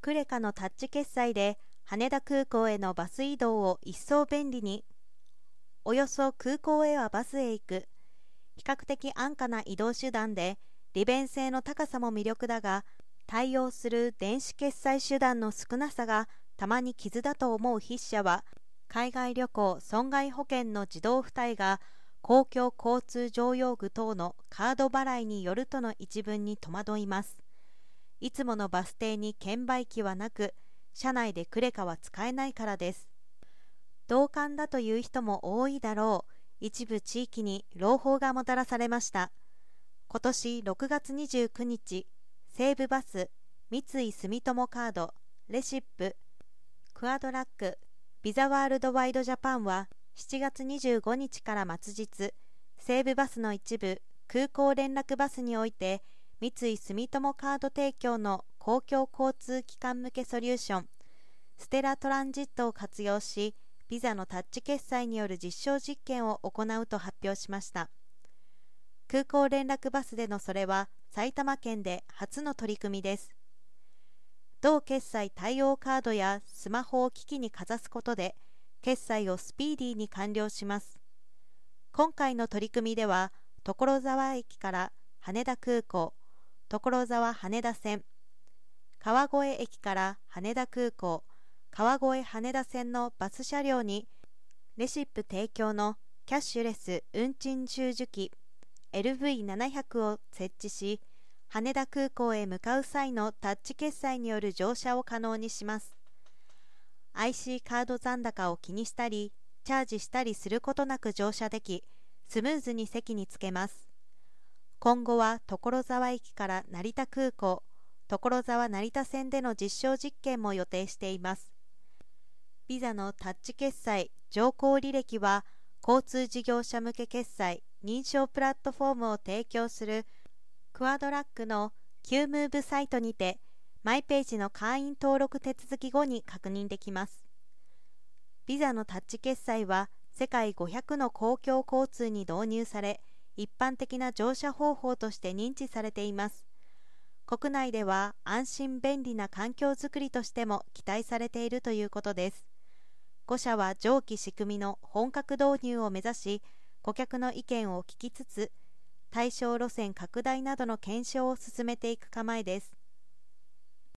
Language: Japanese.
クレカのタッチ決済で羽田空港へのバス移動を一層便利に。およそ空港へはバスへ行く。比較的安価な移動手段で利便性の高さも魅力だが対応する電子決済手段の少なさがたまに傷だと思う筆者は海外旅行損害保険の自動付帯が公共交通常用具等のカード払いによるとの一文に戸惑います。いつものバス停に券売機はなく車内でクレカは使えないからです。同感だという人も多いだろう。一部地域に朗報がもたらされました。今年6月29日西武バス三井住友カードレシップクアドラックビザワールドワイドジャパンは7月25日から末日西武バスの一部空港連絡バスにおいて三井住友カード提供の公共交通機関向けソリューションステラトランジットを活用しビザのタッチ決済による実証実験を行うと発表しました。空港連絡バスでのそれは埼玉県で初の取り組みです。同決済対応カードやスマホを機器にかざすことで決済をスピーディーに完了します。今回の取り組みでは所沢駅から羽田空港所沢羽田線。川越駅から羽田空港。川越羽田線のバス車両にレシップ提供のキャッシュレス運賃収受機 LV700 を設置し羽田空港へ向かう際のタッチ決済による乗車を可能にします。IC カード残高を気にしたりチャージしたりすることなく乗車できスムーズに席につけます。今後は所沢駅から成田空港所沢成田線での実証実験も予定しています。ビザのタッチ決済乗降履歴は交通事業者向け決済認証プラットフォームを提供するクアドラックの Q ムーブサイトにてマイページの会員登録手続き後に確認できます。ビザのタッチ決済は世界500の公共交通に導入され一般的な乗車方法として認知されています。国内では安心便利な環境づくりとしても期待されているということです。5社は上記仕組みの本格導入を目指し顧客の意見を聞きつつ対象路線拡大などの検証を進めていく構えです。